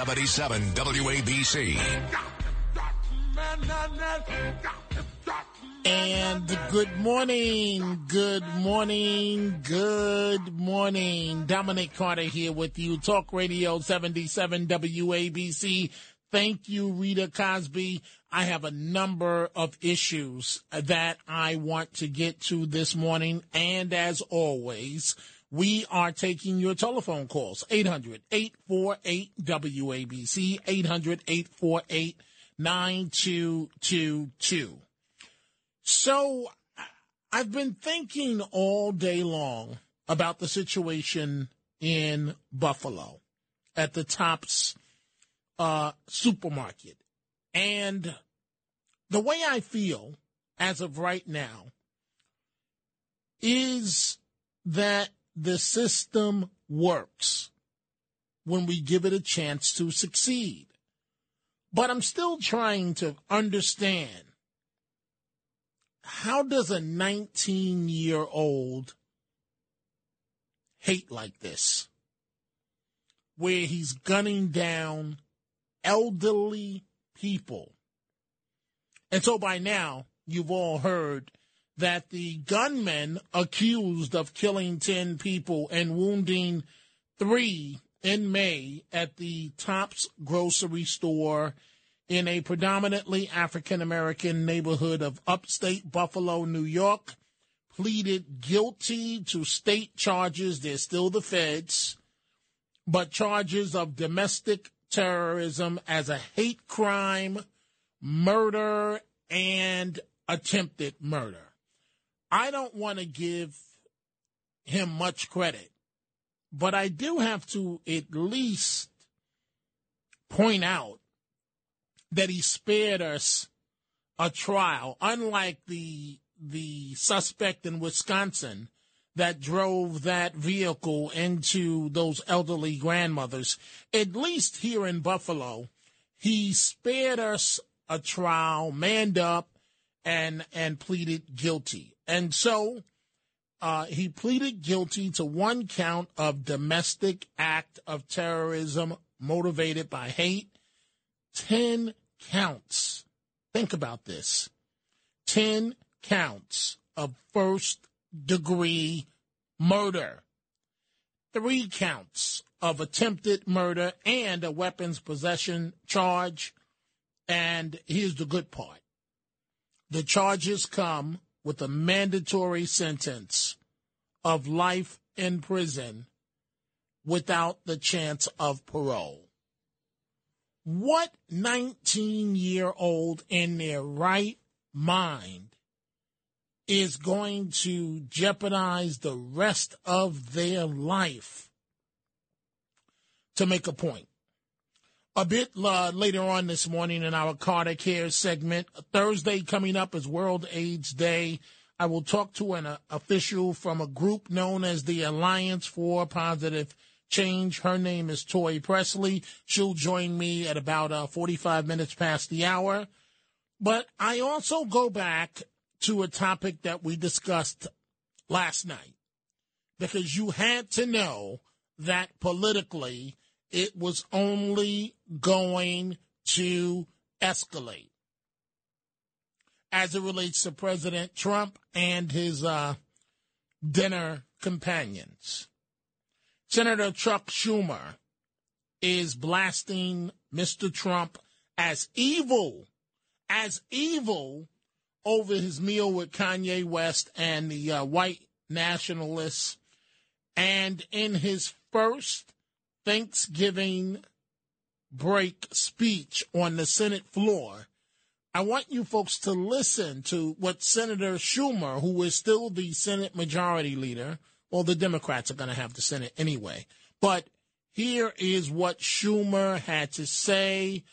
77 WABC. And good morning, good morning, good morning. Dominic Carter here with you, Talk Radio 77 WABC. Thank you, Rita Cosby. I have a number of issues that I want to get to this morning. And as always, we are taking your telephone calls 800 848 WABC, 800 848 9222. So I've been thinking all day long about the situation in Buffalo at the Tops uh, supermarket. And the way I feel as of right now is that the system works when we give it a chance to succeed. But I'm still trying to understand how does a 19 year old hate like this, where he's gunning down elderly people? And so by now, you've all heard that the gunman accused of killing 10 people and wounding three in May at the Tops grocery store in a predominantly African American neighborhood of upstate Buffalo, New York, pleaded guilty to state charges. They're still the feds, but charges of domestic terrorism as a hate crime, murder, and attempted murder. I don't want to give him much credit, but I do have to at least point out that he spared us a trial, unlike the the suspect in Wisconsin that drove that vehicle into those elderly grandmothers. At least here in Buffalo, he spared us a trial, manned up, and and pleaded guilty. And so uh, he pleaded guilty to one count of domestic act of terrorism motivated by hate. 10 counts. Think about this 10 counts of first degree murder, three counts of attempted murder and a weapons possession charge. And here's the good part the charges come with a mandatory sentence of life in prison without the chance of parole. What 19 year old in their right mind is going to jeopardize the rest of their life to make a point? A bit uh, later on this morning in our Carter Care segment, Thursday coming up is World AIDS Day. I will talk to an uh, official from a group known as the Alliance for Positive Change. Her name is Toy Presley. She'll join me at about uh, 45 minutes past the hour. But I also go back to a topic that we discussed last night because you had to know that politically it was only going to escalate as it relates to President Trump and his uh, dinner companions. Senator Chuck Schumer is blasting Mr. Trump as evil, as evil over his meal with Kanye West and the uh, white nationalists. And in his first Thanksgiving break speech on the Senate floor, I want you folks to listen to what Senator Schumer, who is still the Senate Majority Leader, well, the Democrats are going to have the Senate anyway, but Here is what Schumer had to say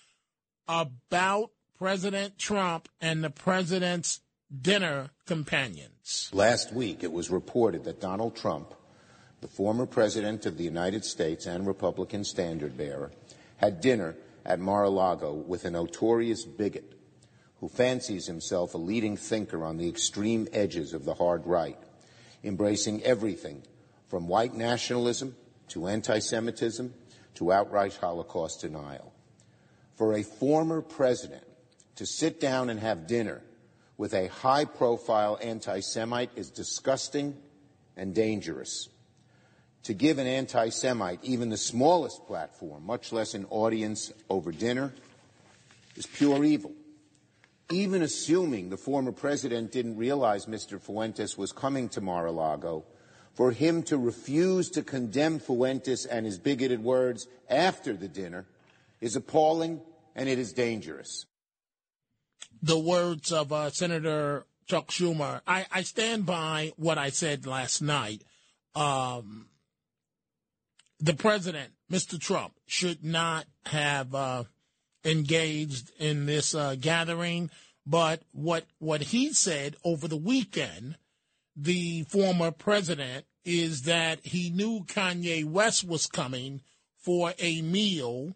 about President Trump and the president's dinner companions. Last week, it was reported that Donald Trump, the former president of the United States and Republican standard bearer, had dinner at Mar a Lago with a notorious bigot who fancies himself a leading thinker on the extreme edges of the hard right, embracing everything from white nationalism to anti Semitism to outright Holocaust denial. For a former president to sit down and have dinner with a high profile anti Semite is disgusting and dangerous. To give an anti Semite even the smallest platform, much less an audience over dinner, is pure evil. Even assuming the former president didn't realize Mr. Fuentes was coming to Mar a Lago, for him to refuse to condemn Fuentes and his bigoted words after the dinner is appalling and it is dangerous the words of uh, Senator Chuck Schumer. I, I, stand by what I said last night. Um, the president, Mr. Trump, should not have uh, engaged in this uh, gathering. But what what he said over the weekend, the former president, is that he knew Kanye West was coming for a meal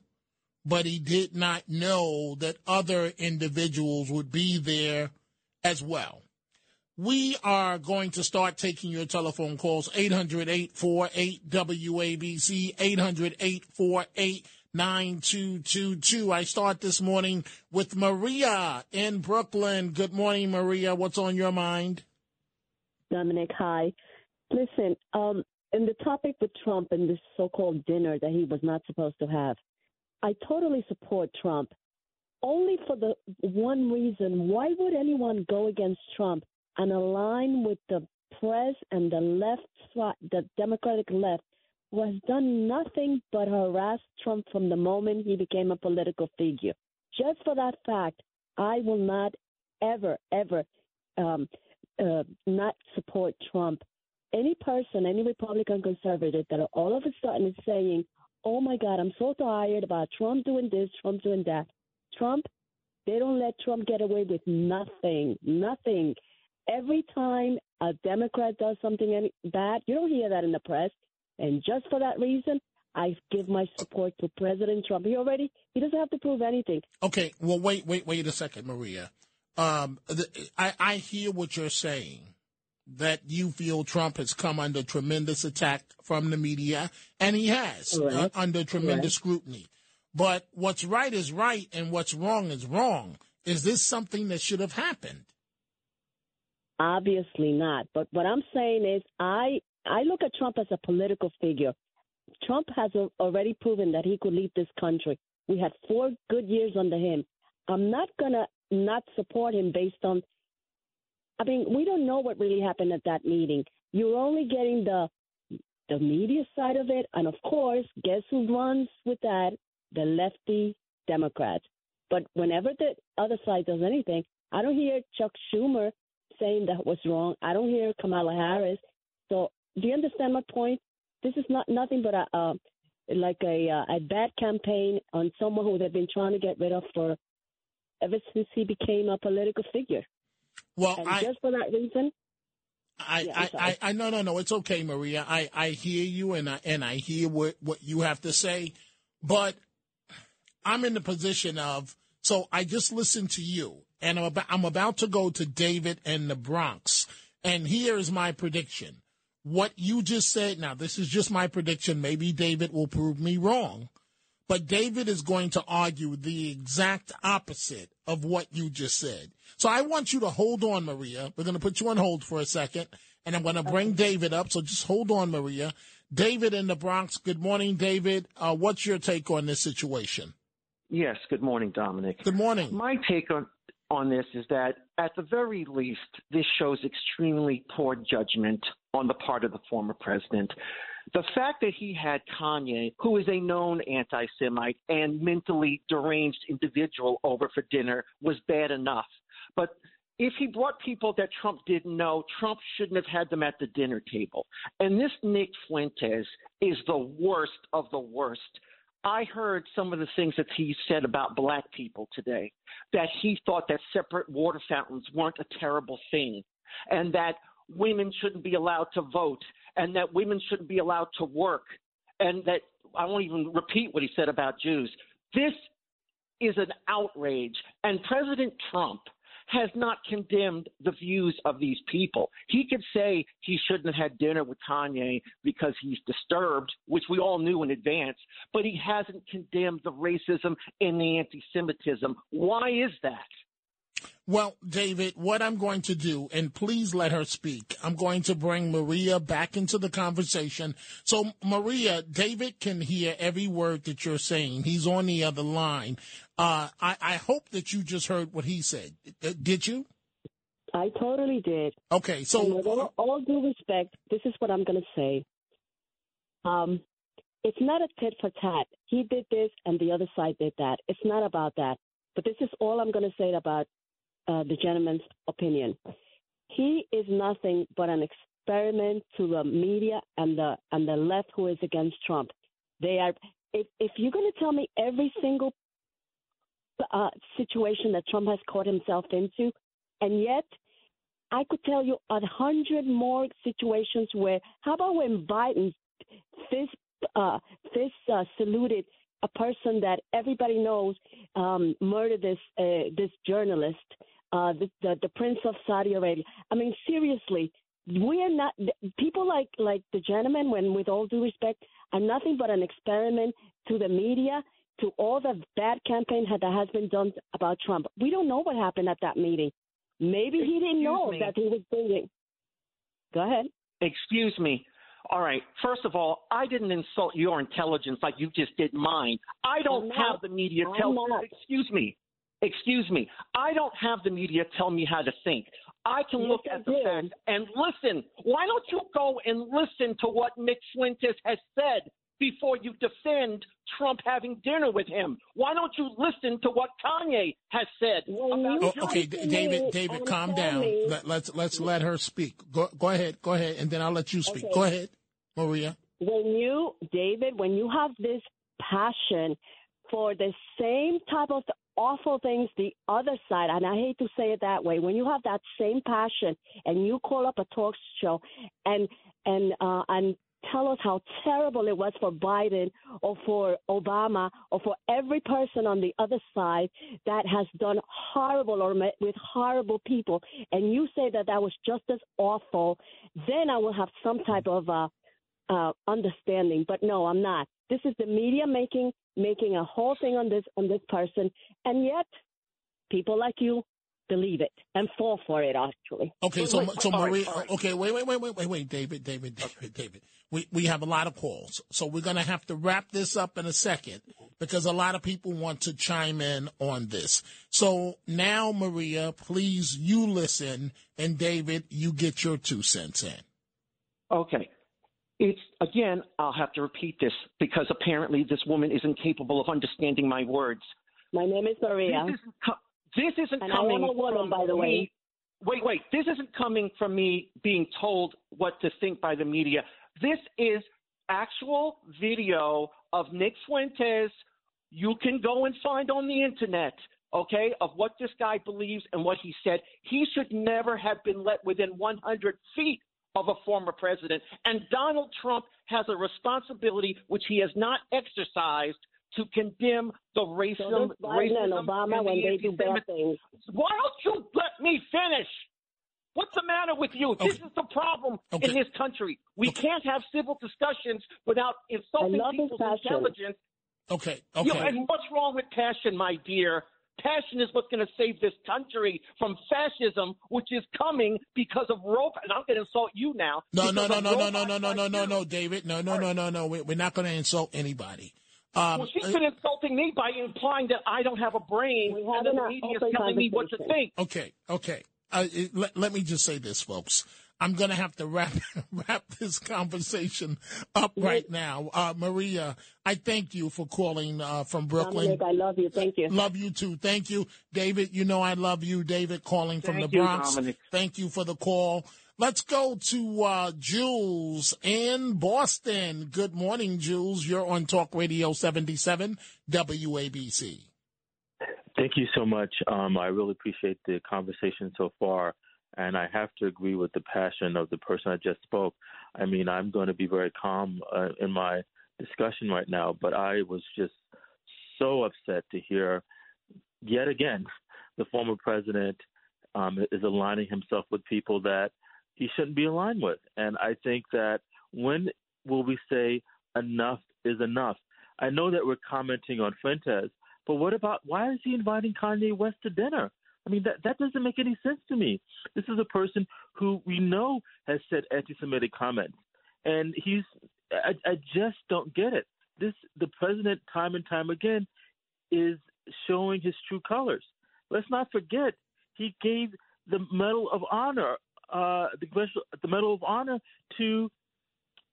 but he did not know that other individuals would be there as well. We are going to start taking your telephone calls 800 848 WABC 800 848 9222. I start this morning with Maria in Brooklyn. Good morning, Maria. What's on your mind? Dominic, hi. Listen, um, in the topic with Trump and this so called dinner that he was not supposed to have, I totally support Trump, only for the one reason. Why would anyone go against Trump and align with the press and the left, the Democratic left, who has done nothing but harass Trump from the moment he became a political figure? Just for that fact, I will not ever, ever um, uh, not support Trump. Any person, any Republican conservative that all of a sudden is saying, oh my God, I'm so tired about Trump doing this, Trump doing that. Trump, they don't let Trump get away with nothing, nothing. Every time a Democrat does something any, bad, you don't hear that in the press. And just for that reason, I give my support to President Trump. He already he doesn't have to prove anything. Okay, well, wait, wait, wait a second, Maria. Um, the, I, I hear what you're saying that you feel Trump has come under tremendous attack from the media, and he has right. uh, under tremendous right. scrutiny. But what's right is right, and what's wrong is wrong. Is this something that should have happened? Obviously not. But what I'm saying is, I I look at Trump as a political figure. Trump has already proven that he could lead this country. We had four good years under him. I'm not gonna not support him based on I mean, we don't know what really happened at that meeting. You're only getting the the media side of it, and of course, guess who runs with that? The lefty Democrats. But whenever the other side does anything, I don't hear Chuck Schumer saying that was wrong. I don't hear Kamala Harris. So, do you understand my point? This is not nothing but a, a like a a bad campaign on someone who they've been trying to get rid of for ever since he became a political figure. Well, and I, just for that reason. I, yeah, I, I, I, no, no, no. It's okay, Maria. I, I hear you and I, and I hear what, what you have to say, but I'm in the position of, so I just listened to you and I'm about, I'm about to go to David and the Bronx. And here is my prediction. What you just said, now this is just my prediction. Maybe David will prove me wrong. But David is going to argue the exact opposite of what you just said. So I want you to hold on, Maria. We're going to put you on hold for a second, and I'm going to bring David up. So just hold on, Maria. David in the Bronx. Good morning, David. Uh, what's your take on this situation? Yes. Good morning, Dominic. Good morning. My take on on this is that at the very least, this shows extremely poor judgment on the part of the former president. The fact that he had Kanye, who is a known anti Semite and mentally deranged individual, over for dinner was bad enough. But if he brought people that Trump didn't know, Trump shouldn't have had them at the dinner table. And this Nick Fuentes is the worst of the worst. I heard some of the things that he said about black people today, that he thought that separate water fountains weren't a terrible thing, and that women shouldn't be allowed to vote, and that women shouldn't be allowed to work, and that I won't even repeat what he said about Jews. This is an outrage. And President Trump has not condemned the views of these people. He could say he shouldn't have had dinner with Kanye because he's disturbed, which we all knew in advance, but he hasn't condemned the racism and the anti Semitism. Why is that? Well, David, what I'm going to do, and please let her speak, I'm going to bring Maria back into the conversation. So, Maria, David can hear every word that you're saying. He's on the other line. Uh, I, I hope that you just heard what he said. Uh, did you? I totally did. Okay, so. And with all, all due respect, this is what I'm going to say. Um, it's not a tit for tat. He did this and the other side did that. It's not about that. But this is all I'm going to say about uh, the gentleman's opinion. He is nothing but an experiment to the media and the and the left who is against Trump. They are. If if you're going to tell me every single uh, situation that Trump has caught himself into, and yet I could tell you a hundred more situations where. How about when Biden fist uh, fist uh, saluted a person that everybody knows um, murdered this uh, this journalist, uh, the, the the Prince of Saudi Arabia. I mean, seriously, we are not people like like the gentleman. When, with all due respect, are nothing but an experiment to the media, to all the bad campaign that has been done about Trump. We don't know what happened at that meeting. Maybe he didn't know me. that he was thinking. Go ahead. Excuse me. All right. First of all, I didn't insult your intelligence like you just did mine. I don't have the media tell. not. Excuse me. Excuse me. I don't have the media tell me how to think. I can Yes, look at the facts and listen. Why don't you go and listen to what Nick Fuentes has said before you defend Trump having dinner with him? Why don't you listen to what Kanye has said Oh, okay, David, David, calm down. Let, let's let's let her speak. Go go ahead, go ahead, and then I'll let you speak. Okay. Go ahead, Maria. when you, David, when you have this passion for the same type of awful things the other side, and I hate to say it that way, when you have that same passion and you call up a talk show and and uh, and tell us how terrible it was for Biden or for Obama or for every person on the other side that has done horrible or met with horrible people, and you say that that was just as awful, then I will have some type of uh, uh, understanding. But no, I'm not. This is the media making making a whole thing on this on this person, and yet people like you believe it and fall for it. Actually, Okay, so wait, so all right, Maria. Okay, wait, wait, wait, wait, wait, wait, David, David, David, David. We we have a lot of calls, so we're gonna have to wrap this up in a second because a lot of people want to chime in on this. So now, Maria, please, you listen, and David, you get your two cents in. Okay. It's again, I'll have to repeat this because apparently this woman is incapable of understanding my words. my name is Maria. This isn't, I coming woman, from by the way. Wait, wait. This isn't coming from me being told what to think by the media. This is actual video of Nick Fuentes. You can go and find on the internet, okay, of what this guy believes and what he said. He should never have been let within 100 feet of a former president. And Donald Trump has a responsibility which he has not exercised to condemn the So racism, does Biden and Obama and when the they do bad things. Why don't you let me finish? What's the matter with you? This is the problem Okay. in this country. We Okay. can't have civil discussions without insulting people's passion. intelligence. Okay, You know, okay. and what's wrong with passion, my dear? Passion is what's going to save this country from fascism, which is coming because of rope. And I'm going to insult you now. No, no, no, no, no, no, no, no, no, no, no, David. No, no, no, no, no. We're not going to insult anybody. Um, Well, she's uh, been insulting me by implying that I don't have a brain, We and have the media is telling me what to think. Okay, okay. Uh, it- let, let me just say this, folks. I'm going to have to wrap wrap this conversation up right now. Uh, Maria, I thank you for calling uh, from Brooklyn. Dominic, I love you. Thank you. Love you too. Thank you, David. You know I love you, David. Calling from Thank the you, Bronx. Dominic. Thank you for the call. Let's go to uh, Jules in Boston. Good morning, Jules. You're on Talk Radio 77 WABC. Thank you so much. Um, I really appreciate the conversation so far. And I have to agree with the passion of the person I just spoke. I mean, I'm going to be very calm uh, in my discussion right now, but I was just so upset to hear yet again the former president um, is aligning himself with people that he shouldn't be aligned with. And I think that when will we say enough is enough? I know that we're commenting on Fuentes, but what about why is he inviting Kanye West to dinner? I mean, that that doesn't make any sense to me. This is a person who we know has said anti-Semitic comments, and he's. I, I just don't get it. This the president, time and time again, is showing his true colors. Let's not forget he gave the Medal of Honor, uh, the the Medal of Honor to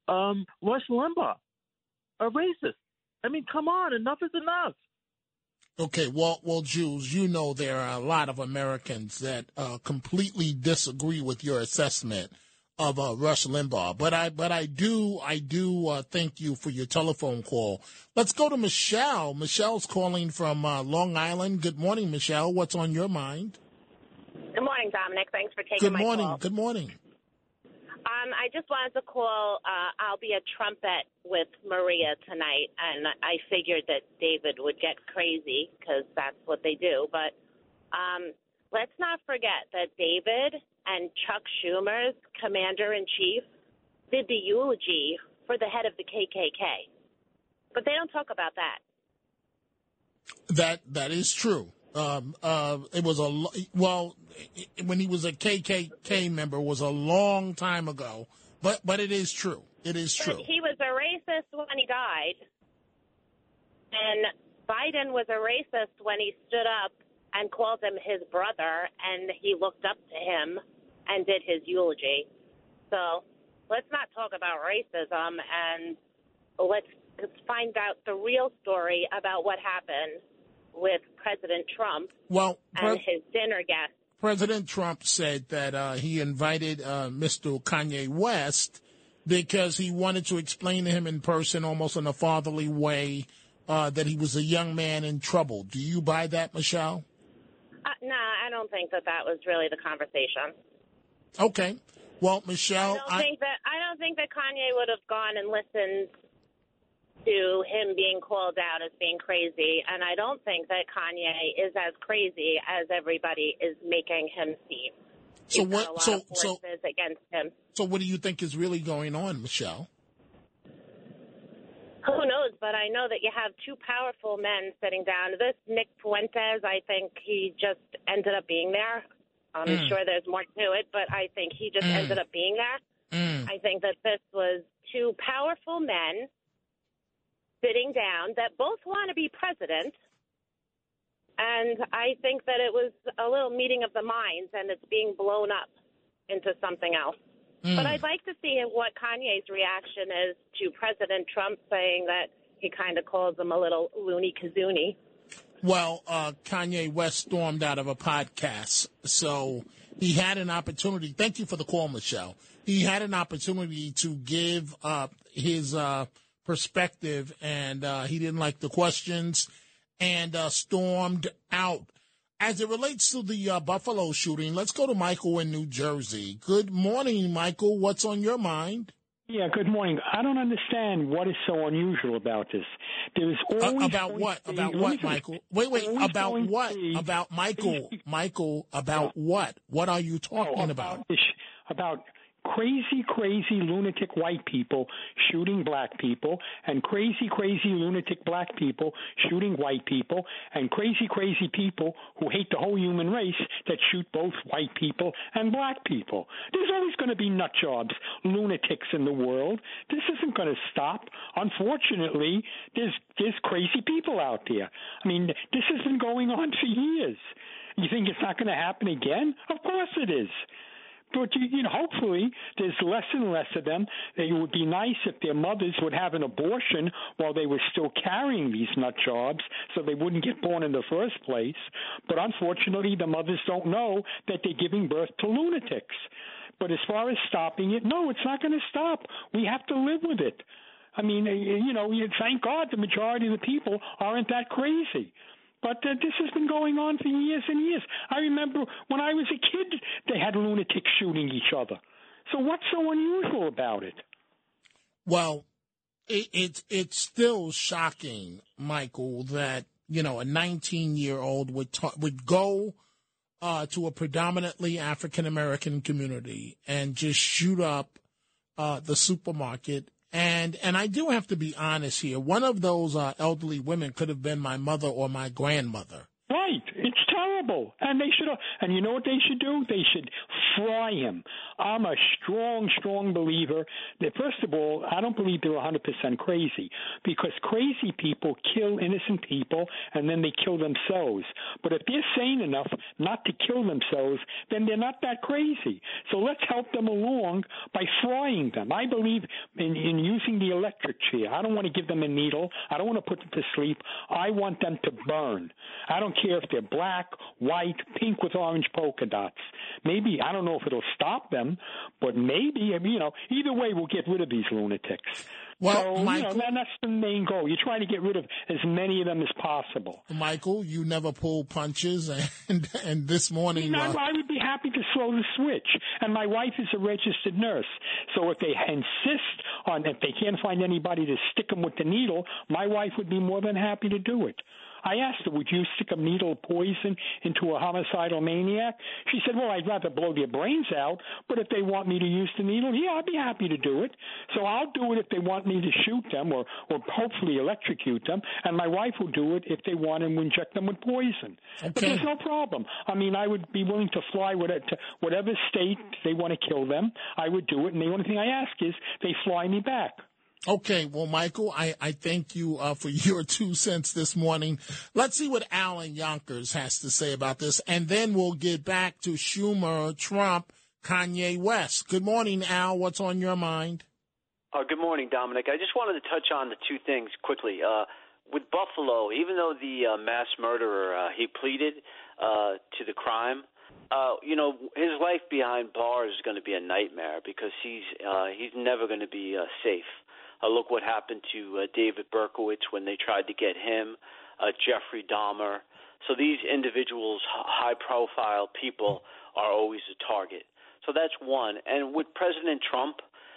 um, Rush Limbaugh, a racist. I mean, come on, enough is enough. Okay, well, well, Jules, you know there are a lot of Americans that uh, completely disagree with your assessment of uh, Rush Limbaugh. But I, but I do, I do uh, thank you for your telephone call. Let's go to Michelle. Michelle's calling from uh, Long Island. Good morning, Michelle. What's on your mind? Good morning, Dominic. Thanks for taking Good my morning. call. Good morning. Good morning. Um, I just wanted to call. Uh, I'll be a trumpet with Maria tonight, and I figured that David would get crazy because that's what they do. But um, let's not forget that David and Chuck Schumer's commander in chief did the eulogy for the head of the KKK, but they don't talk about that. That that is true. Um, uh, it was a well when he was a KKK member was a long time ago, but but it is true. It is true. But he was a racist when he died, and Biden was a racist when he stood up and called him his brother, and he looked up to him and did his eulogy. So let's not talk about racism, and let's, let's find out the real story about what happened with President Trump Well, and his dinner guests. President Trump said that uh, he invited uh, Mr. Kanye West because he wanted to explain to him in person, almost in a fatherly way, uh, that he was a young man in trouble. Do you buy that, Michelle? Uh, no, I don't think that that was really the conversation. Okay. Well, I Michelle, don't think that I don't think that Kanye would have gone and listened to him being called out as being crazy, and I don't think that Kanye is as crazy as everybody is making him seem. So He's what- so- so- against him. so what do you think is really going on, Michelle? Who knows? But I know that you have two powerful men sitting down. This Nick Fuentes, I think he just ended up being there. I'm Mm. sure there's more to it, but I think he just Mm. ended up being there. Mm. I think that this was two powerful men sitting down that both want to be president. And I think that it was a little meeting of the minds and it's being blown up into something else. Mm. But I'd like to see what Kanye's reaction is to President Trump saying that he kind of calls him a little loony kazoonie. Well, uh, Kanye West stormed out of a podcast, so he had an opportunity. Thank you for the call, Michelle. He had an opportunity to give uh, his uh, perspective, and uh, he didn't like the questions and uh, stormed out. As it relates to the uh, Buffalo shooting, let's go to Michael in New Jersey. Good morning, Michael. What's on your mind? Yeah, good morning. I don't understand what is so unusual about this. There's Uh, always about what? be- About what. Michael? Wait, wait. About what? be- About Michael? Michael? About what? What are you talking Oh, about? this- about crazy, crazy lunatic white people shooting black people, and crazy, crazy lunatic black people shooting white people, and crazy, crazy people who hate the whole human race that shoot both white people and black people. There's always going to be nut jobs, lunatics in the world. This isn't going to stop. Unfortunately, there's there's crazy people out there. I mean, this has been going on for years. You think it's not going to happen again? Of course it is. But you know, hopefully, there's less and less of them. It would be nice if their mothers would have an abortion while they were still carrying these nut jobs, so they wouldn't get born in the first place. But unfortunately, the mothers don't know that they're giving birth to lunatics. But as far as stopping it, no, it's not going to stop. We have to live with it. I mean, you know, thank God the majority of the people aren't that crazy. But uh, this has been going on for years and years. I remember when I was a kid, they had lunatics shooting each other. So what's so unusual about it? Well, it, it it's still shocking, Michael, that you know a 19 year old would ta- would go uh, to a predominantly African American community and just shoot up uh, the supermarket and and I do have to be honest here. One of those uh, elderly women could have been my mother or my grandmother. Right. Terrible. And they should and you know what they should do? They should fry him. I'm a strong, strong believer that first of all, I don't believe they're 100% crazy because crazy people kill innocent people and then they kill themselves. But if they're sane enough not to kill themselves, then they're not that crazy. So let's help them along by frying them. I believe in, in using the electric chair. I don't want to give them a needle. I don't want to put them to sleep. I want them to burn. I don't care if they're black, white, pink with orange polka dots. Maybe I don't know if it'll stop them, but maybe I mean, you know. Either way, we'll get rid of these lunatics. Well, so, Michael, you know, that's the main goal. You're trying to get rid of as many of them as possible. Michael, you never pull punches, and and this morning, you know, uh, I would be happy to slow the switch. And my wife is a registered nurse, so if they insist on, if they can't find anybody to stick them with the needle, my wife would be more than happy to do it. I asked her, would you stick a needle of poison into a homicidal maniac? She said, well, I'd rather blow their brains out, but if they want me to use the needle, yeah, I'd be happy to do it. So I'll do it if they want me to shoot them or, or hopefully electrocute them, and my wife will do it if they want to inject them with poison. Okay. But there's no problem. I mean, I would be willing to fly with it to whatever state they want to kill them. I would do it, and the only thing I ask is they fly me back. Okay, well, Michael, I, I thank you uh, for your two cents this morning. Let's see what Alan Yonkers has to say about this, and then we'll get back to Schumer, Trump, Kanye West. Good morning, Al. What's on your mind? Uh, good morning, Dominic. I just wanted to touch on the two things quickly. Uh, with Buffalo, even though the uh, mass murderer uh, he pleaded uh, to the crime, uh, you know his life behind bars is going to be a nightmare because he's uh, he's never going to be uh, safe. Uh, look what happened to uh, David Berkowitz when they tried to get him, uh, Jeffrey Dahmer. So these individuals, high profile people, are always a target. So that's one. And with President Trump,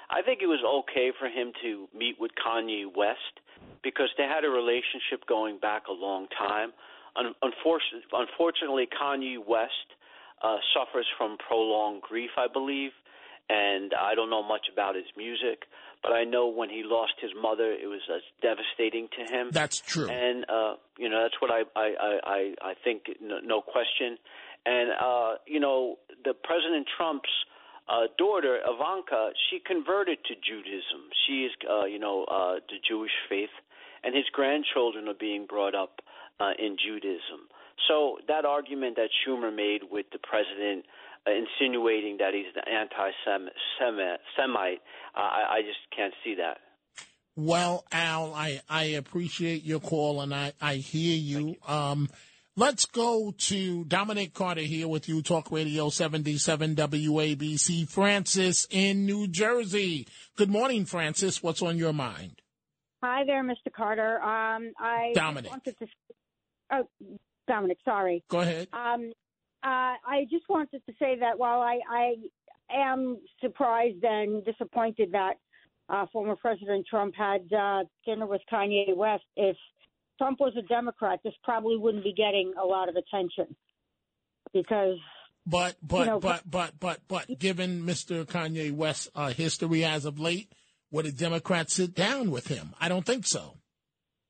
I think it was okay for him to meet with Kanye West because they had a relationship going back a long time. Un- unfortunately, unfortunately, Kanye West uh, suffers from prolonged grief, I believe, and I don't know much about his music but I know when he lost his mother, it was uh, devastating to him. That's true. And uh, you know, that's what I I I I think no, no question. And uh, you know, the President Trump's uh, daughter Ivanka, she converted to Judaism. She is, uh, you know, uh, the Jewish faith, and his grandchildren are being brought up uh, in Judaism. So that argument that Schumer made with the president uh, insinuating that he's an anti-Semite. Uh, I, I just can't see that. Well, Al, I, I appreciate your call and I, I hear you. you. Um, let's go to Dominic Carter here with you, Talk Radio 77 WABC. Francis in New Jersey. Good morning, Francis. What's on your mind? Hi there, Mr. Carter. Um, I Dominic. wanted to. Oh, Dominic, sorry. Go ahead. Um, uh, I just wanted to say that while I, I am surprised and disappointed that uh, former President Trump had uh, dinner with Kanye West, if Trump was a Democrat, this probably wouldn't be getting a lot of attention because. But but you know, but but but but given Mr. Kanye West's uh, history as of late, would a Democrat sit down with him? I don't think so.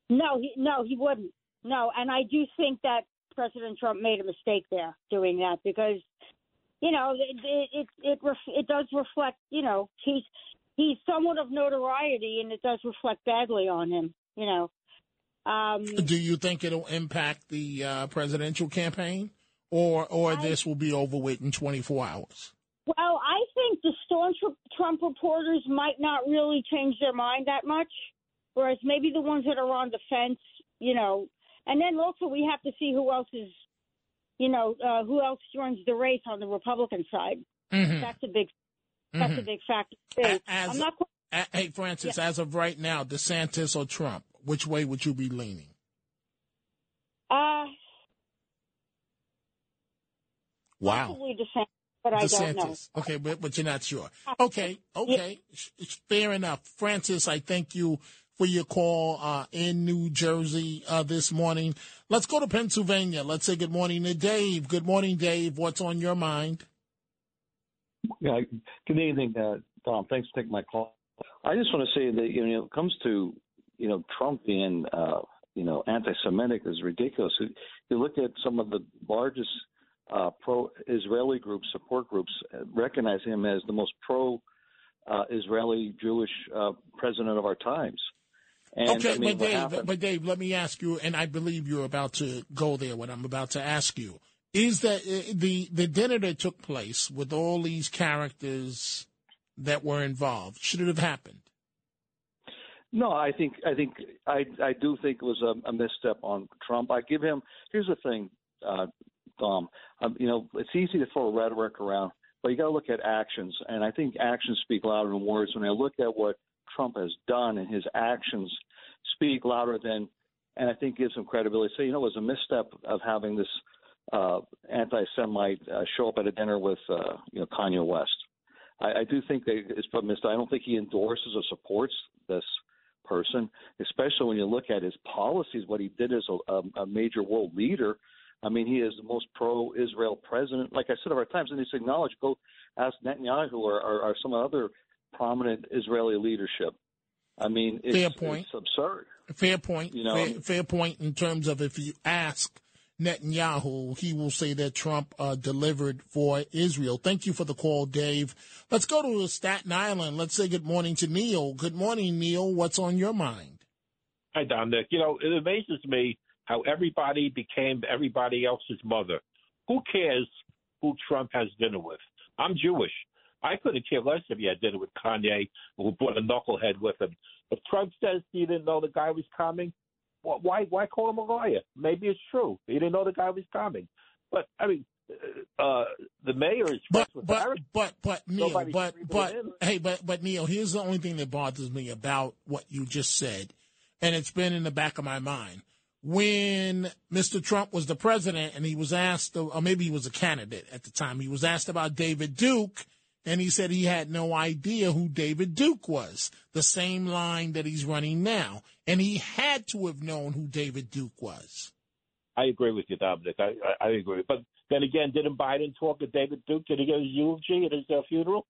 No, he, no, he wouldn't. No, and I do think that President Trump made a mistake there doing that because, you know, it it it it, ref, it does reflect. You know, he's he's somewhat of notoriety, and it does reflect badly on him. You know. Um, Do you think it'll impact the uh, presidential campaign, or or I, this will be over with in 24 hours? Well, I think the staunch Trump reporters might not really change their mind that much, whereas maybe the ones that are on the fence, you know, and then also we have to see who else is, you know, uh, who else joins the race on the Republican side. Mhm. That's a big, that's a Mhm. big factor. too. As, I'm not. a- hey, Francis, as of right now, DeSantis or Trump, which way would you be leaning? Uh, Wow. DeSantis, but I don't know. Okay, but, but you're not sure. Okay, okay. Sh- sh- Fair enough. Francis, I thank you for your call uh, in New Jersey uh, this morning. Let's go to Pennsylvania. Let's say good morning to Dave. Good morning, Dave. What's on your mind? Yeah, good evening, uh, Tom. Thanks for taking my call. I just want to say that you know, it comes to you know Trump being uh, you know anti-Semitic is ridiculous. You- You look at some of the largest uh, pro-Israeli groups, support groups, uh, recognize him as the most pro-Israeli Jewish uh, president of our times. And, okay, I mean, but Dave, happened- but Dave, let me ask you, and I believe you're about to go there. What I'm about to ask you is that uh, the the dinner that took place with all these characters that were involved should it have happened? No, I think I think I I do think it was a, a misstep on Trump. I give him. Here's the thing, uh, Dom. Um, you know, it's easy to throw rhetoric around, but you got to look at actions, and I think actions speak louder than words. When I look at what Trump has done, and his actions speak louder than, and I think gives him credibility. So you know, it was a misstep of having this uh, anti-Semite uh, show up at a dinner with uh, you know Kanye West. I, I do think that it's a misstep. I don't think he endorses or supports this person, especially when you look at his policies, what he did as a, a, major world leader. I mean, he is the most pro-Israel president. Like I said over times, and he's acknowledged. Go ask Netanyahu or, or, or some other prominent Israeli leadership. I mean, it's, Fair point. it's absurd. Fair point. You know- fair, fair point in terms of if you ask Netanyahu, he will say that Trump uh, delivered for Israel. Thank you for the call, Dave. Let's go to Staten Island. Let's say good morning to Neil. Good morning, Neil. What's on your mind? Hi, Dominic. You know, it amazes me how everybody became everybody else's mother. Who cares who Trump has dinner with? I'm Jewish. I couldn't care less if he had dinner with Kanye who brought a knucklehead with him. If Trump says he didn't know the guy was coming, why why call him a liar? Maybe it's true. He didn't know the guy was coming. But I mean, uh, the mayor is But Barrett. but but Neil, Nobody's but but hey, but but Neil, here's the only thing that bothers me about what you just said, and it's been in the back of my mind. When Mr. Trump was the president and he was asked, or maybe he was a candidate at the time, he was asked about David Duke, and he said he had no idea who David Duke was. The same line that he's running now, and he had to have known who David Duke was. I agree with you, Dominic. I, I, I agree. But then again, didn't Biden talk to David Duke? Did he give his eulogy at his uh, funeral?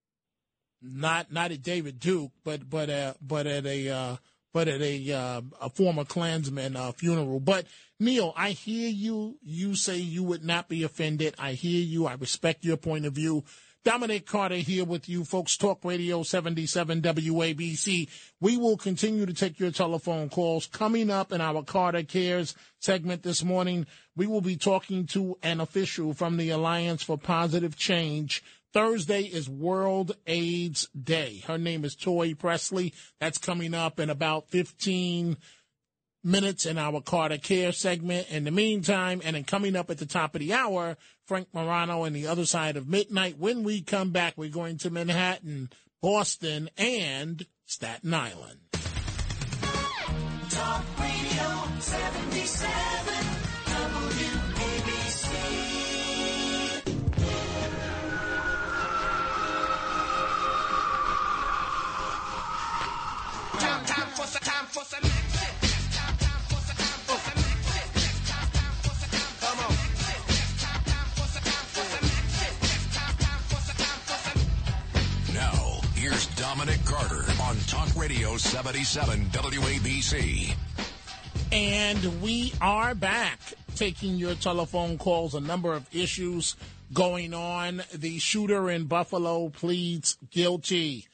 not not at David Duke, but but uh, but at a uh, but at a uh, a former Klansman uh, funeral. But Neil, I hear you. You say you would not be offended. I hear you. I respect your point of view. Dominic Carter here with you, folks. Talk Radio 77 WABC. We will continue to take your telephone calls. Coming up in our Carter Cares segment this morning, we will be talking to an official from the Alliance for Positive Change. Thursday is World AIDS Day. Her name is Toy Presley. That's coming up in about 15 minutes in our Carter Care segment. In the meantime, and then coming up at the top of the hour, Frank Morano and the other side of midnight. When we come back, we're going to Manhattan, Boston, and Staten Island. Talk Radio 77 WABC. Time, for some, time for some here's Dominic Carter on Talk Radio 77 WABC. And we are back taking your telephone calls. A number of issues going on. The shooter in Buffalo pleads guilty.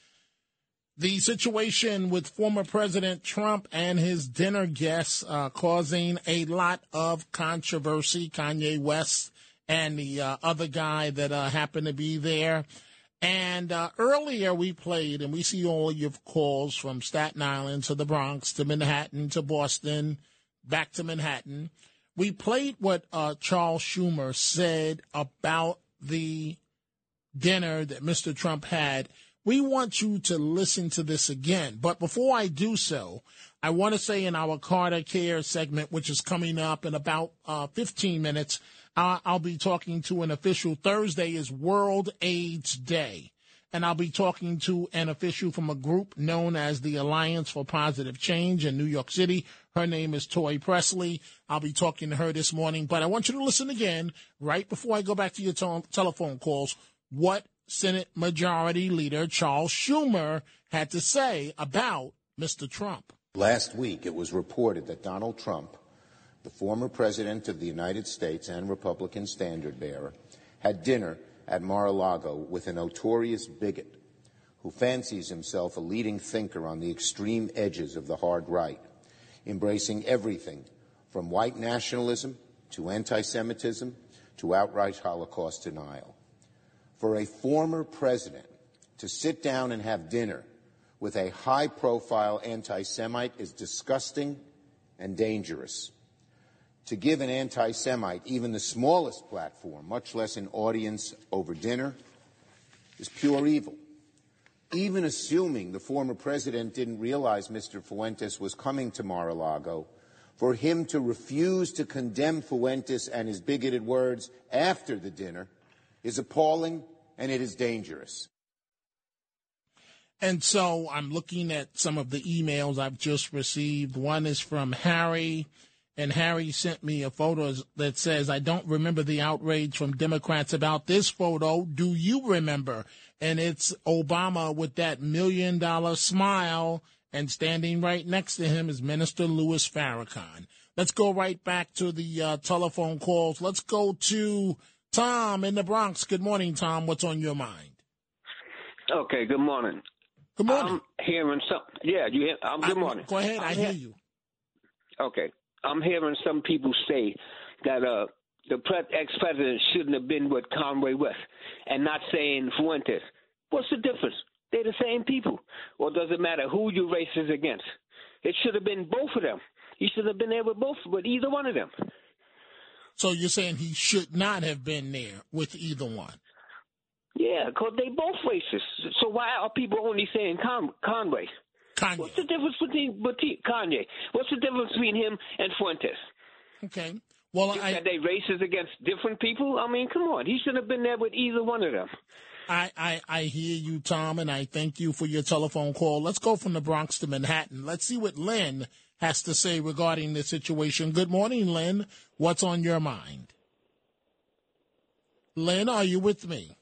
The situation with former President Trump and his dinner guests uh, causing a lot of controversy. Kanye West and the uh, other guy that uh, happened to be there. And uh, earlier we played, and we see all your calls from Staten Island to the Bronx to Manhattan to Boston, back to Manhattan. We played what uh, Charles Schumer said about the dinner that Mr. Trump had. We want you to listen to this again. But before I do so, I want to say in our Carter Care segment, which is coming up in about uh, 15 minutes, uh, I'll be talking to an official. Thursday is World AIDS Day. And I'll be talking to an official from a group known as the Alliance for Positive Change in New York City. Her name is Toy Presley. I'll be talking to her this morning. But I want you to listen again, right before I go back to your tel- telephone calls, what Senate Majority Leader Charles Schumer had to say about Mr. Trump. Last week, it was reported that Donald Trump, the former President of the United States and Republican standard bearer, had dinner at Mar-a-Lago with a notorious bigot who fancies himself a leading thinker on the extreme edges of the hard right, embracing everything from white nationalism to anti-Semitism to outright Holocaust denial. For a former president to sit down and have dinner with a high profile anti Semite is disgusting and dangerous. To give an anti Semite even the smallest platform, much less an audience over dinner, is pure evil. Even assuming the former president didn't realize Mr. Fuentes was coming to Mar a Lago, for him to refuse to condemn Fuentes and his bigoted words after the dinner is appalling and it is dangerous. And so I'm looking at some of the emails I've just received. One is from Harry, and Harry sent me a photo that says, I don't remember the outrage from Democrats about this photo. Do you remember? And it's Obama with that million dollar smile, and standing right next to him is Minister Louis Farrakhan. Let's go right back to the uh, telephone calls. Let's go to Tom in the Bronx. Good morning, Tom. What's on your mind? Okay, good morning. Good morning. I'm hearing some. Yeah, you hear? Um, good morning. Go ahead. I'm I hear you. Okay, I'm hearing some people say that uh, the pre- ex-president shouldn't have been with Conway West, and not saying Fuentes. What's the difference? They're the same people. Or does it matter who you races against? It should have been both of them. He should have been there with both, with either one of them. So you're saying he should not have been there with either one? Yeah, because they both racist. So why are people only saying Con- Conway? Kanye. What's the difference between, between Kanye? What's the difference between him and Fuentes? Okay. Well, I, said they racist against different people. I mean, come on. He should have been there with either one of them. I, I, I hear you, Tom, and I thank you for your telephone call. Let's go from the Bronx to Manhattan. Let's see what Lynn has to say regarding the situation. Good morning, Lynn. What's on your mind? Lynn, are you with me?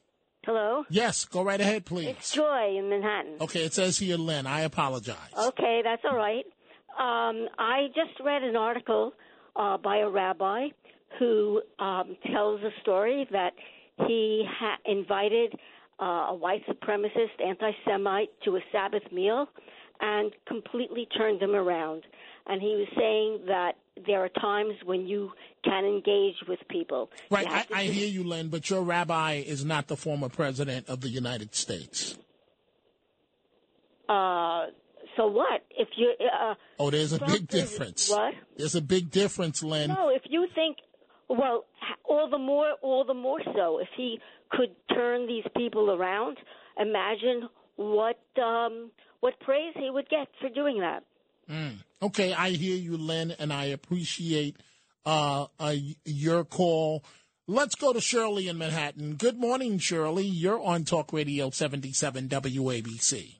Hello? Yes, go right ahead, please. It's Joy in Manhattan. Okay, it says here, Lynn. I apologize. Okay, that's all right. Um, I just read an article uh, by a rabbi who um, tells a story that he ha- invited uh, a white supremacist anti Semite to a Sabbath meal and completely turned him around. And he was saying that there are times when you can engage with people. Right, I, I hear you, Lynn, but your rabbi is not the former president of the United States. Uh, so what? If you uh, Oh, there's a big difference. What? There's a big difference, Lynn. No, if you think, well, all the more, all the more so. If he could turn these people around, imagine what um, what praise he would get for doing that. Mm. Okay, I hear you, Lynn, and I appreciate uh, uh, your call. Let's go to Shirley in Manhattan. Good morning, Shirley. You're on Talk Radio 77 WABC.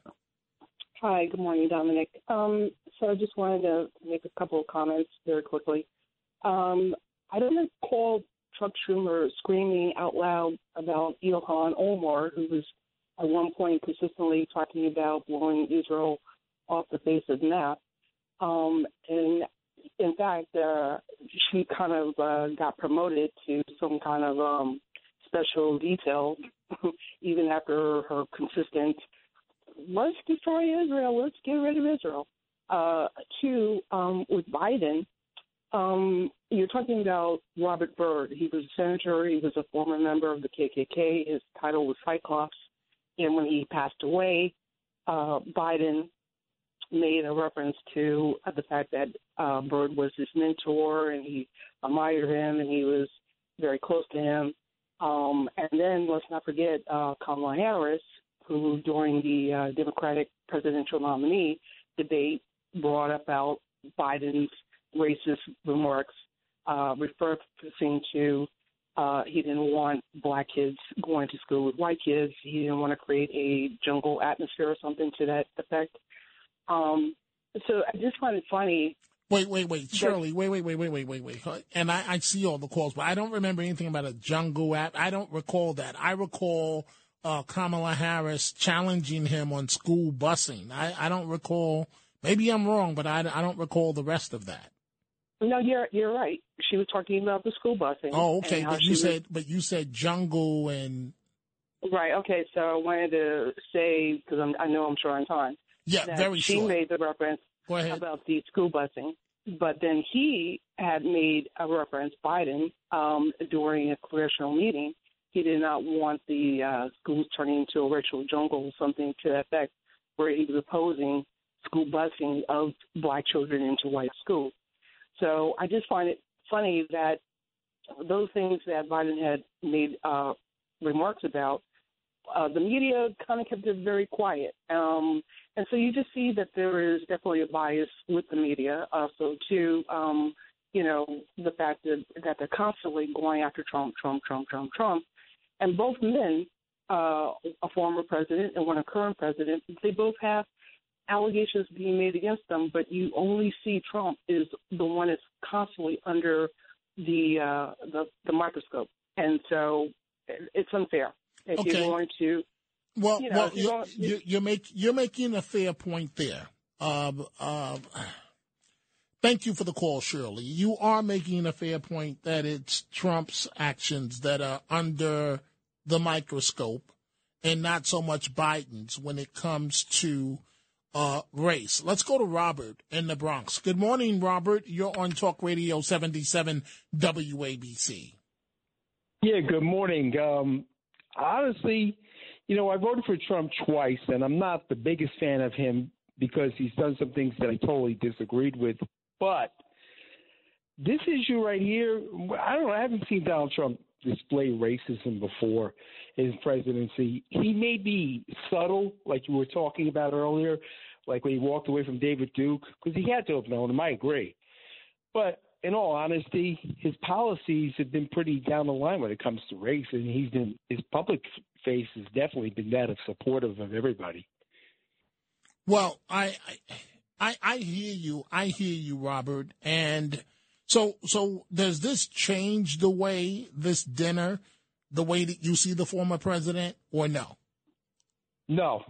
Hi, good morning, Dominic. Um, so I just wanted to make a couple of comments very quickly. Um, I don't recall Chuck Schumer screaming out loud about Ilhan Omar, who was at one point consistently talking about blowing Israel off the face of the map. Um, and in fact, uh, she kind of uh, got promoted to some kind of um, special detail, even after her consistent let's destroy Israel, let's get rid of Israel. Uh, two, um, with Biden, um, you're talking about Robert Byrd. He was a senator. He was a former member of the KKK. His title was Cyclops. and when he passed away, uh, Biden made a reference to uh, the fact that uh, Byrd was his mentor and he admired him and he was very close to him. Um, and then let's not forget uh, Kamala Harris, who during the uh, Democratic presidential nominee debate brought about Biden's racist remarks, uh, referring to uh, he didn't want black kids going to school with white kids. He didn't want to create a jungle atmosphere or something to that effect. Um, so I just find it funny. Wait, wait, wait, Shirley, wait, wait, wait, wait, wait, wait, wait. And I, I see all the calls, but I don't remember anything about a jungle app. I don't recall that. I recall uh, Kamala Harris challenging him on school busing. I, I don't recall. Maybe I'm wrong, but I, I don't recall the rest of that. No, you're you're right. She was talking about the school busing. Oh, okay. But you was- said, but you said jungle and right. Okay, so I wanted to say because I know I'm short on time. Yeah, that very She short. made the reference about the school busing, but then he had made a reference Biden um, during a congressional meeting. He did not want the uh, schools turning into a racial jungle or something to that effect, where he was opposing school busing of black children into white schools. So I just find it funny that those things that Biden had made uh, remarks about, uh, the media kind of kept it very quiet. Um, and so you just see that there is definitely a bias with the media. Also, too, um, you know, the fact that, that they're constantly going after Trump, Trump, Trump, Trump, Trump. And both men, uh, a former president and one a current president, they both have allegations being made against them, but you only see Trump is the one that's constantly under the uh, the, the microscope, and so it's unfair. If Okay. you're going to, Well, you know, well, you're, you, going- you, you're make you're making a fair point there. Um, um, thank you for the call, Shirley. You are making a fair point that it's Trump's actions that are under the microscope, and not so much Biden's when it comes to uh, race. Let's go to Robert in the Bronx. Good morning, Robert. You're on Talk Radio 77 WABC. Yeah, good morning. Um, honestly, you know, I voted for Trump twice, and I'm not the biggest fan of him because he's done some things that I totally disagreed with. But this issue right here, I don't know, I haven't seen Donald Trump display racism before in his presidency. He may be subtle, like you were talking about earlier, like when he walked away from David Duke, because he had to have known him. I agree. But in all honesty, his policies have been pretty down the line when it comes to race, and he's been his public face has definitely been that of supportive of everybody. Well, I, I, I, I hear you. I hear you, Robert. And so, so does this change the way this dinner, the way that you see the former president, or no? No.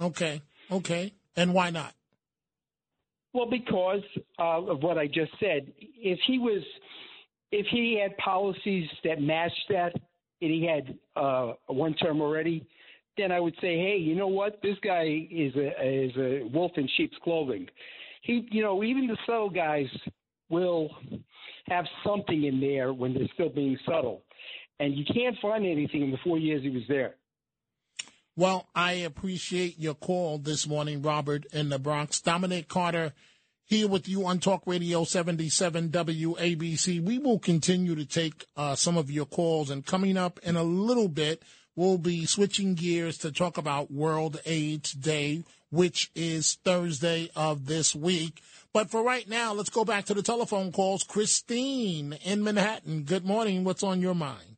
Okay. Okay. And why not? Well, because uh, of what I just said. If he was, if he had policies that matched that, and he had uh, one term already, then I would say, hey, you know what? This guy is a is a wolf in sheep's clothing. He, you know, even the subtle guys will have something in there when they're still being subtle, and you can't find anything in the four years he was there. Well, I appreciate your call this morning, Robert, in the Bronx. Dominic Carter here with you on Talk Radio 77 WABC. We will continue to take uh, some of your calls, and coming up in a little bit, we'll be switching gears to talk about World AIDS Day, which is Thursday of this week. But for right now, let's go back to the telephone calls. Christine in Manhattan. Good morning. What's on your mind?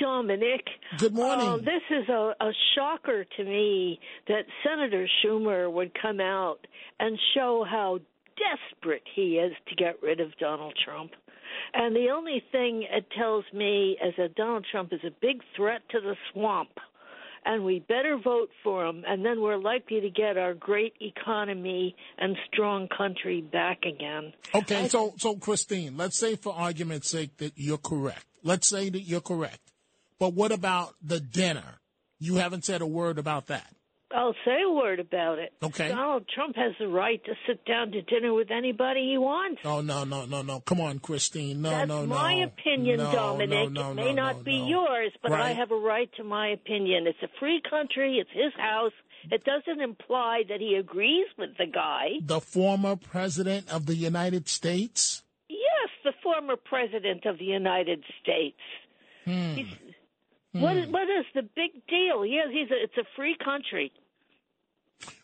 Dominic. Good morning. Uh, this is a, a shocker to me that Senator Schumer would come out and show how desperate he is to get rid of Donald Trump. And the only thing it tells me is that Donald Trump is a big threat to the swamp. And we better vote for him, and then we're likely to get our great economy and strong country back again. Okay, so so Christine, let's say for argument's sake that you're correct. Let's say that you're correct. But what about the dinner? You haven't said a word about that. I'll say a word about it. Okay. Donald Trump has the right to sit down to dinner with anybody he wants. Oh no no no no! Come on, Christine. No That's no no. my opinion, no, Dominic. No, no, it may no, not no, be yours, but I have a right to my opinion. It's a free country. It's his house. It doesn't imply that he agrees with the guy. The former president of the United States. Yes, the former president of the United States. Hmm. What, Hmm. is, what is the big deal? Yes, he's a, it's a free country.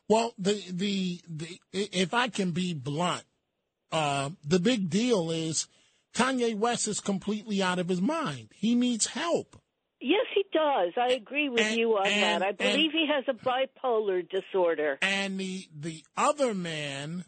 Well, the, the the if I can be blunt, uh, the big deal is Kanye West is completely out of his mind. He needs help. Yes, he does. I agree with you on and- that. I believe he has a bipolar disorder. And the the other man,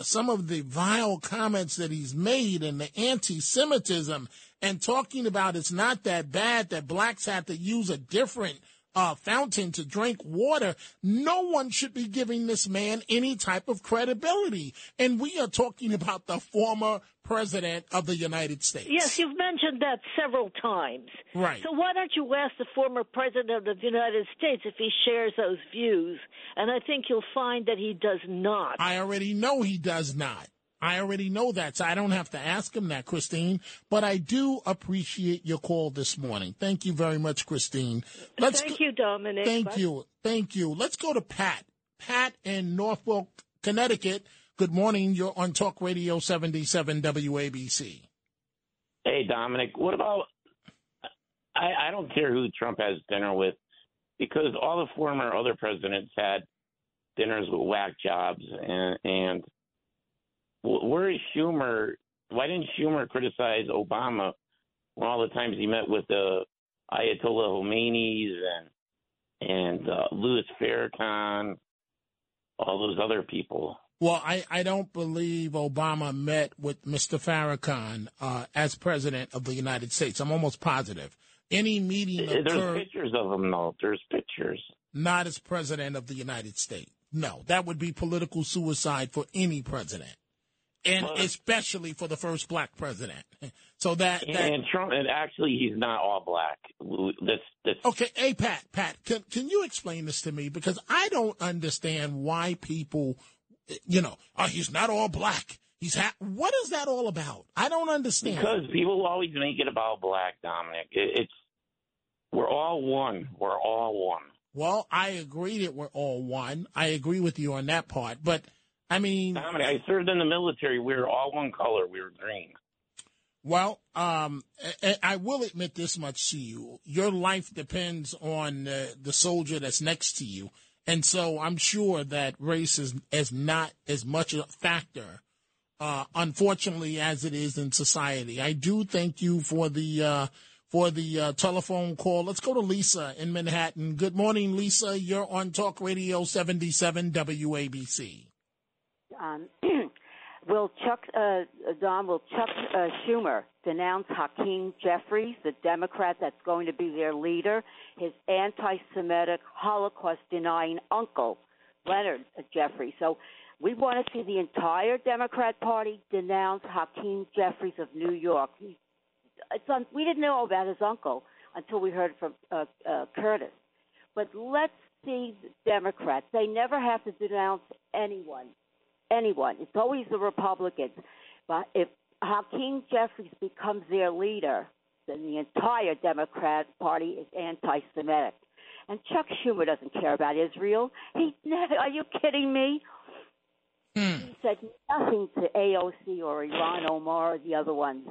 some of the vile comments that he's made and the anti-Semitism and talking about it's not that bad that blacks have to use a different uh, fountain to drink water. No one should be giving this man any type of credibility. And we are talking about the former president of the United States. Yes, you've mentioned that several times. Right. So why don't you ask the former president of the United States if he shares those views? And I think you'll find that he does not. I already know he does not. I already know that, so I don't have to ask him that, Christine. But I do appreciate your call this morning. Thank you very much, Christine. Let's Thank go- you, Dominic. Thank Bye. you. Thank you. Let's go to Pat. Pat in Norfolk, Connecticut. Good morning. You're on Talk Radio 77 WABC. Hey, Dominic, what about? I, I don't care who Trump has dinner with because all the former other presidents had dinners with whack jobs. And, and wh- where is Schumer? Why didn't Schumer criticize Obama when all the times he met with the Ayatollah Khomeinis and and uh, Louis Farrakhan, all those other people? Well, I, I don't believe Obama met with Mr. Farrakhan uh, as president of the United States. I'm almost positive. Any meeting There's occurred pictures of him though. There's pictures. not as president of the United States. No, that would be political suicide for any president, and especially for the first black president. So that, that And Trump, and actually, he's not all black. This, this. Okay, hey Pat, Pat, can can you explain this to me because I don't understand why people, you know, oh, he's not all black. He's ha- what is that all about? I don't understand. Because people always make it about black, Dominic. It, it's we're all one. We're all one. Well, I agree that we're all one. I agree with you on that part, but I mean, Dominic, I served in the military. We were all one color. We were green. Well, um, I, will admit this much to you: your life depends on uh, the soldier that's next to you, and so I'm sure that race is is not as much a factor, uh, unfortunately, as it is in society. I do thank you for the uh, for the uh, telephone call. Let's go to Lisa in Manhattan. Good morning, Lisa. You're on Talk Radio 77 WABC. Um, will Chuck, uh, Don, will Chuck uh, Schumer denounce Hakeem Jeffries, the Democrat that's going to be their leader, his anti-Semitic, Holocaust-denying uncle, Leonard Jeffries? So we want to see the entire Democrat Party denounce Hakeem Jeffries of New York. It's un, we didn't know about his uncle until we heard from uh, uh, Curtis. But let's see the Democrats. They never have to denounce anyone anyone. It's always the Republicans. But if Hakeem Jeffries becomes their leader, then the entire Democrat Party is anti-Semitic. And Chuck Schumer doesn't care about Israel. He, are you kidding me? He said nothing to AOC or Ilhan Omar or the other ones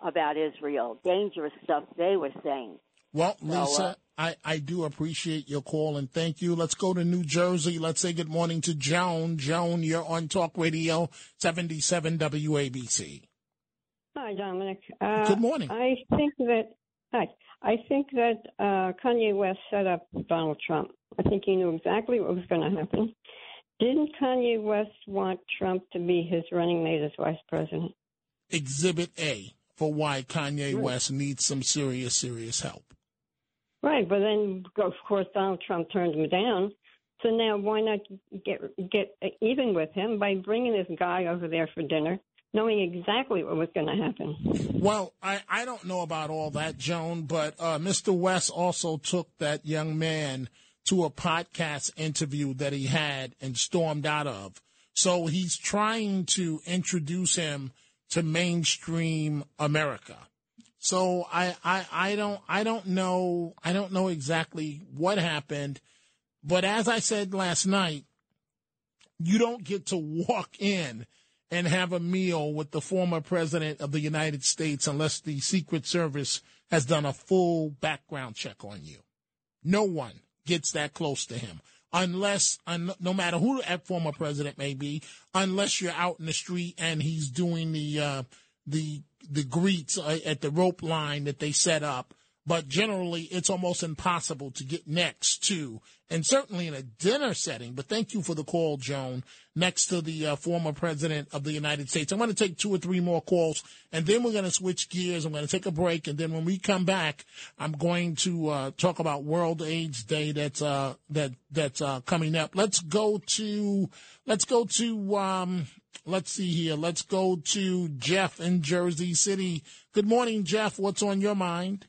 about Israel. Dangerous stuff they were saying. Well, So, Lisa, uh, I, I do appreciate your call and thank you. Let's go to New Jersey. Let's say good morning to Joan. Joan, you're on Talk Radio 77 WABC. Hi, Dominic. Uh, Good morning. I think that hi. I think that uh, Kanye West set up Donald Trump. I think he knew exactly what was going to happen. Didn't Kanye West want Trump to be his running mate as vice president? Exhibit A for why Kanye West needs some serious, serious help. Right, but then of course Donald Trump turned him down. So now why not get get even with him by bringing this guy over there for dinner, knowing exactly what was going to happen? Well, I, I don't know about all that, Joan, but uh, Mr. West also took that young man to a podcast interview that he had and stormed out of. So he's trying to introduce him to mainstream America. So I, I, I don't I don't know I don't know exactly what happened, but as I said last night, you don't get to walk in and have a meal with the former president of the United States unless the Secret Service has done a full background check on you. No one gets that close to him unless, un, no matter who that former president may be, unless you're out in the street and he's doing the uh, the the greets uh, at the rope line that they set up. But generally, it's almost impossible to get next to, and certainly in a dinner setting. But thank you for the call, Joan. Next to the uh, former president of the United States. I'm going to take two or three more calls, and then we're going to switch gears. I'm going to take a break, and then when we come back, I'm going to uh, talk about World AIDS Day that's uh, that that's uh, coming up. Let's go to let's go to um, let's see here. Let's go to Jeff in Jersey City. Good morning, Jeff. What's on your mind?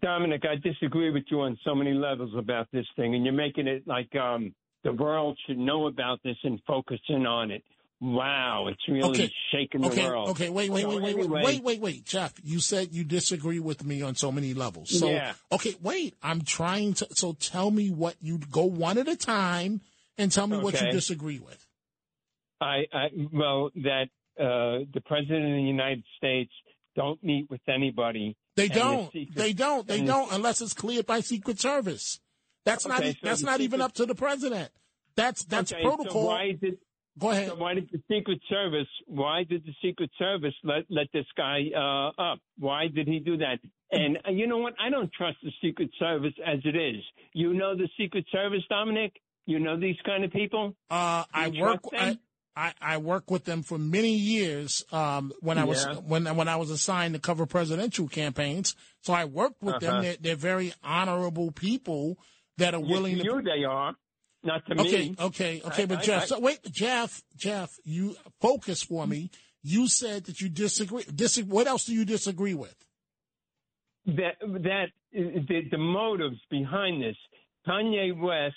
Dominic, I disagree with you on so many levels about this thing, and you're making it like um, the world should know about this and focus in on it. Wow, it's really Okay. shaking the okay, world. okay, wait, wait, So wait, wait, anyway- wait, wait, wait, wait, Jeff. You said you disagree with me on so many levels. So, Yeah. okay, wait. I'm trying to. So, tell me what you go one at a time, and tell me what you Okay. disagree with. I, I well that uh, the president of the United States don't meet with anybody. They don't. secret- They don't. They don't unless it's cleared by Secret Service. That's not. Okay, e- so That's not even up to the president. That's that's okay, protocol. So why did Go ahead. So why did the Secret Service? Why did the Secret Service let let this guy uh, up? Why did he do that? And uh, you know what? I don't trust the Secret Service as it is. You know the Secret Service, Dominic. You know these kind of people. Uh, I work. I? I, I work with them for many years. Um, when I was Yeah. when when I was assigned to cover presidential campaigns, so I worked with them. Uh-huh. They're, they're very honorable people that are willing to to. you, they are. Not to okay, me. okay, okay. I- but I- Jeff, I- so wait, Jeff, Jeff, you focus for me. You said that you disagree. Disagree. What else do you disagree with? that that the, the motives behind this. Kanye West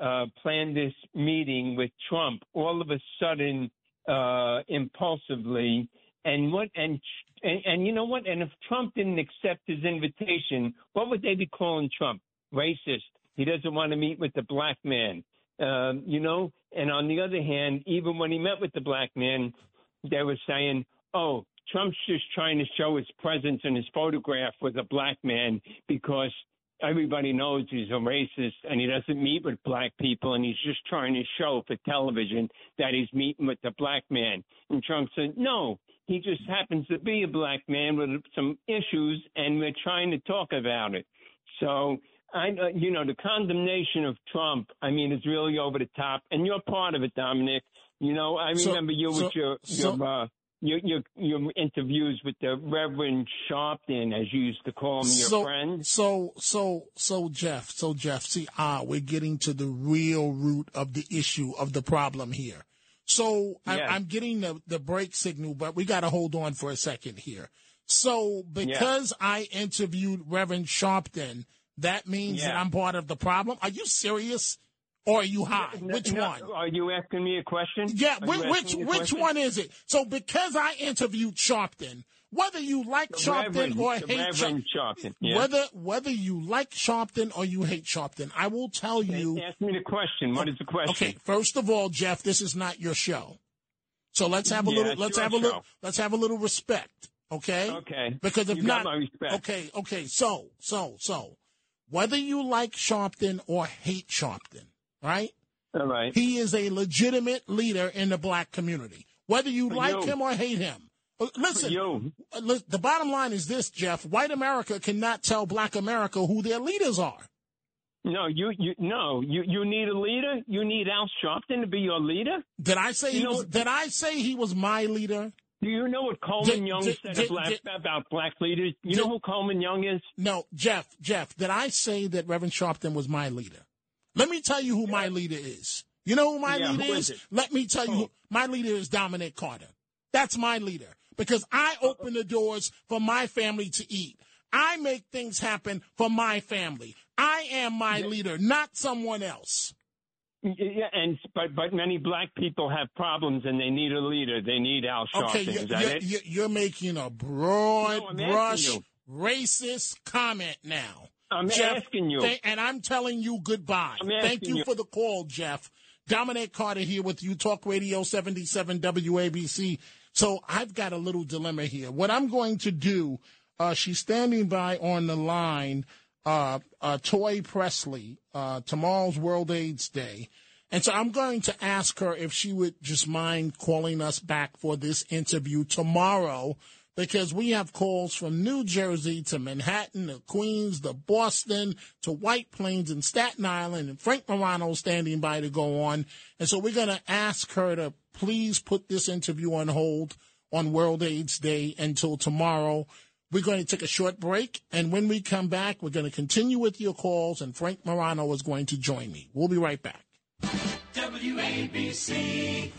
uh, planned this meeting with Trump all of a sudden, uh, impulsively, and what and, and and you know what? And if Trump didn't accept his invitation, what would they be calling Trump? Racist. He doesn't want to meet with the black man. Um, you know. And on the other hand, even when he met with the black man, they were saying, "Oh, Trump's just trying to show his presence and his photograph with a black man because everybody knows he's a racist and he doesn't meet with black people and he's just trying to show for television that he's meeting with the black man." And Trump said, "No, he just happens to be a black man with some issues, and we're trying to talk about it." So. I, you know, the condemnation of Trump, I mean, is really over the top, and you're part of it, Dominic. You know, I So- remember you so- with your so- your uh, your, your your interviews with the Reverend Sharpton, as you used to call him, your so, friend. So, so, so, Jeff, so, Jeff, see, ah, we're getting to the real root of the issue of the problem here. So, I, Yes. I'm getting the, the break signal, but we got to hold on for a second here. So, because I interviewed Reverend Sharpton, that means that I'm part of the problem? Are you serious? Or are you high? No, Which no, one? Are you asking me a question? Yeah, Are which a which one is it? So because I interviewed Sharpton, whether you like Sharpton or hate Reverend Sharpton, yeah. whether whether you like Sharpton or you hate Sharpton, I will tell you. Ask me the question. What is the question? Okay, first of all, Jeff, this is not your show, so let's have a Yeah, little let's have a little let's have a little respect, okay? Okay. Because if You not, okay, okay. So so so, whether you like Sharpton or hate Sharpton, right? All right. He is a legitimate leader in the black community. Whether you like him or hate him. Uh, Listen, uh, the bottom line is this, Jeff. White America cannot tell black America who their leaders are. No, you you no, you you need a leader. You need Al Sharpton to be your leader. Did I say You he know was, did I say he was my leader? Do you know what Coleman Did- Young did- said did- black, about black leaders? You know who Coleman Young is? No, Jeff, Jeff, did I say that Reverend Sharpton was my leader? Let me tell you who my leader is. You know who my Yeah, leader who is? is? Let me tell you who my leader is Dominic Carter. That's my leader because I open the doors for my family to eat. I make things happen for my family. I am my leader, not someone else. Yeah, and but but many black people have problems and they need a leader. They need Al Sharpton. Okay, you're, that you're, it? you're- you're making a broad No, brush racist comment now. I'm Jeff, asking you. th- and I'm telling you goodbye. Thank you, you. for the call, Jeff. Dominic Carter here with you, Talk Radio 77 WABC. So I've got a little dilemma here. What I'm going to do, uh, she's standing by on the line, uh, uh, Toy Presley, uh, tomorrow's World AIDS Day. And so I'm going to ask her if she would just mind calling us back for this interview tomorrow because we have calls from New Jersey to Manhattan to Queens to Boston to White Plains and Staten Island and Frank Morano standing by to go on. And so we're going to ask her to please put this interview on hold on World AIDS Day until tomorrow. We're going to take a short break, and when we come back, we're going to continue with your calls, and Frank Morano is going to join me. We'll be right back. WABC.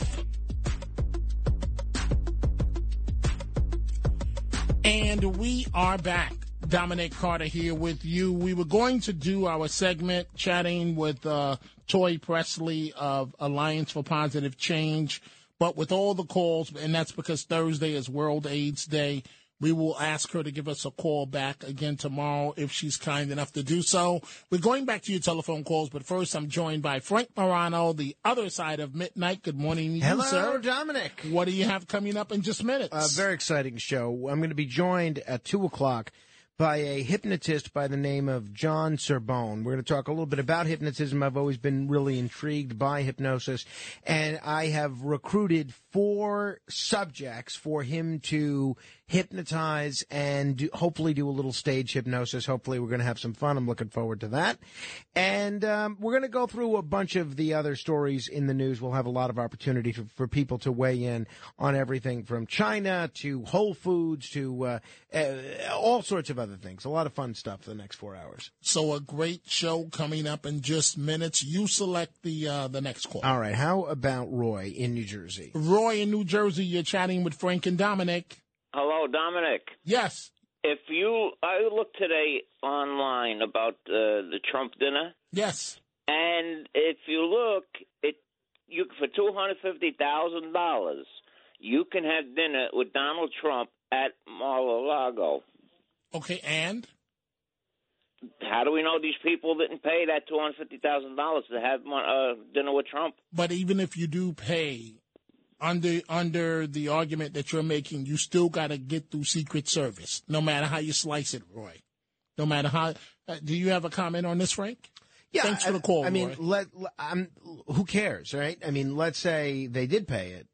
And we are back. Dominic Carter here with you. We were going to do our segment chatting with uh, Toy Presley of Alliance for Positive Change, but with all the calls, and that's because Thursday is World AIDS Day, we will ask her to give us a call back again tomorrow if she's kind enough to do so. We're going back to your telephone calls, but first I'm joined by Frank Morano, the other side of midnight. Good morning, to you, Hello, sir. Dominic. What do you have coming up in just minutes? A very exciting show. I'm going to be joined at 2 o'clock by a hypnotist by the name of John Sorbonne. We're going to talk a little bit about hypnotism. I've always been really intrigued by hypnosis, and I have recruited four subjects for him to hypnotize and do, hopefully do a little stage hypnosis. Hopefully, we're going to have some fun. I'm looking forward to that. And um, we're going to go through a bunch of the other stories in the news. We'll have a lot of opportunity for, for people to weigh in on everything from China to Whole Foods to uh, uh, all sorts of other things. A lot of fun stuff for the next four hours. So a great show coming up in just minutes. You select the uh, the next call. All right. How about Roy in New Jersey? Roy in New Jersey, you're chatting with Frank and Dominic. Hello, Dominic. Yes. If you, I looked today online about uh, the Trump dinner, Yes. and if you look, it you for two hundred fifty thousand dollars, you can have dinner with Donald Trump at Mar-a-Lago. Okay, and How do we know these people didn't pay that two hundred fifty thousand dollars to have uh, dinner with Trump? but even if you do pay under under the argument that you're making, you still got to get through Secret Service, no matter how you slice it, Roy. No matter how. Uh, do you have a comment on this, Frank? Yeah, Thanks for the call. I mean, Roy. let, let- I'm, who cares, right? I mean, let's say they did pay it.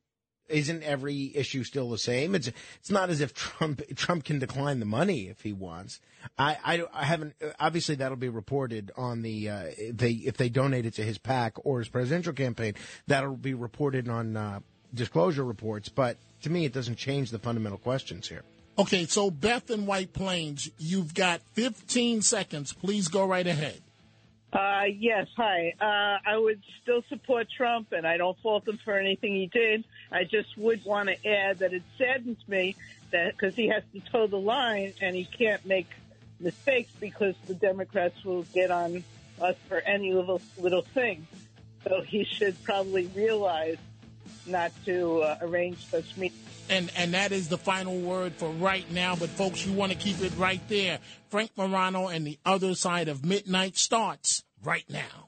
Isn't every issue still the same? It's it's not as if Trump Trump can decline the money if he wants. I I, I haven't obviously that'll be reported on the uh, if they if they donate it to his PAC or his presidential campaign that'll be reported on uh, disclosure reports. But to me, it doesn't change the fundamental questions here. Okay, so Beth in White Plains, you've got 15 seconds. Please go right ahead. Uh, yes, hi. Uh, I would still support Trump, and I don't fault him for anything he did. I just would want to add that it saddens me that because he has to toe the line and he can't make mistakes because the Democrats will get on us for any little little thing. So he should probably realize not to uh, arrange such meetings. And and that is the final word for right now. But folks, you want to keep it right there. Frank Morano and the other side of midnight starts right now.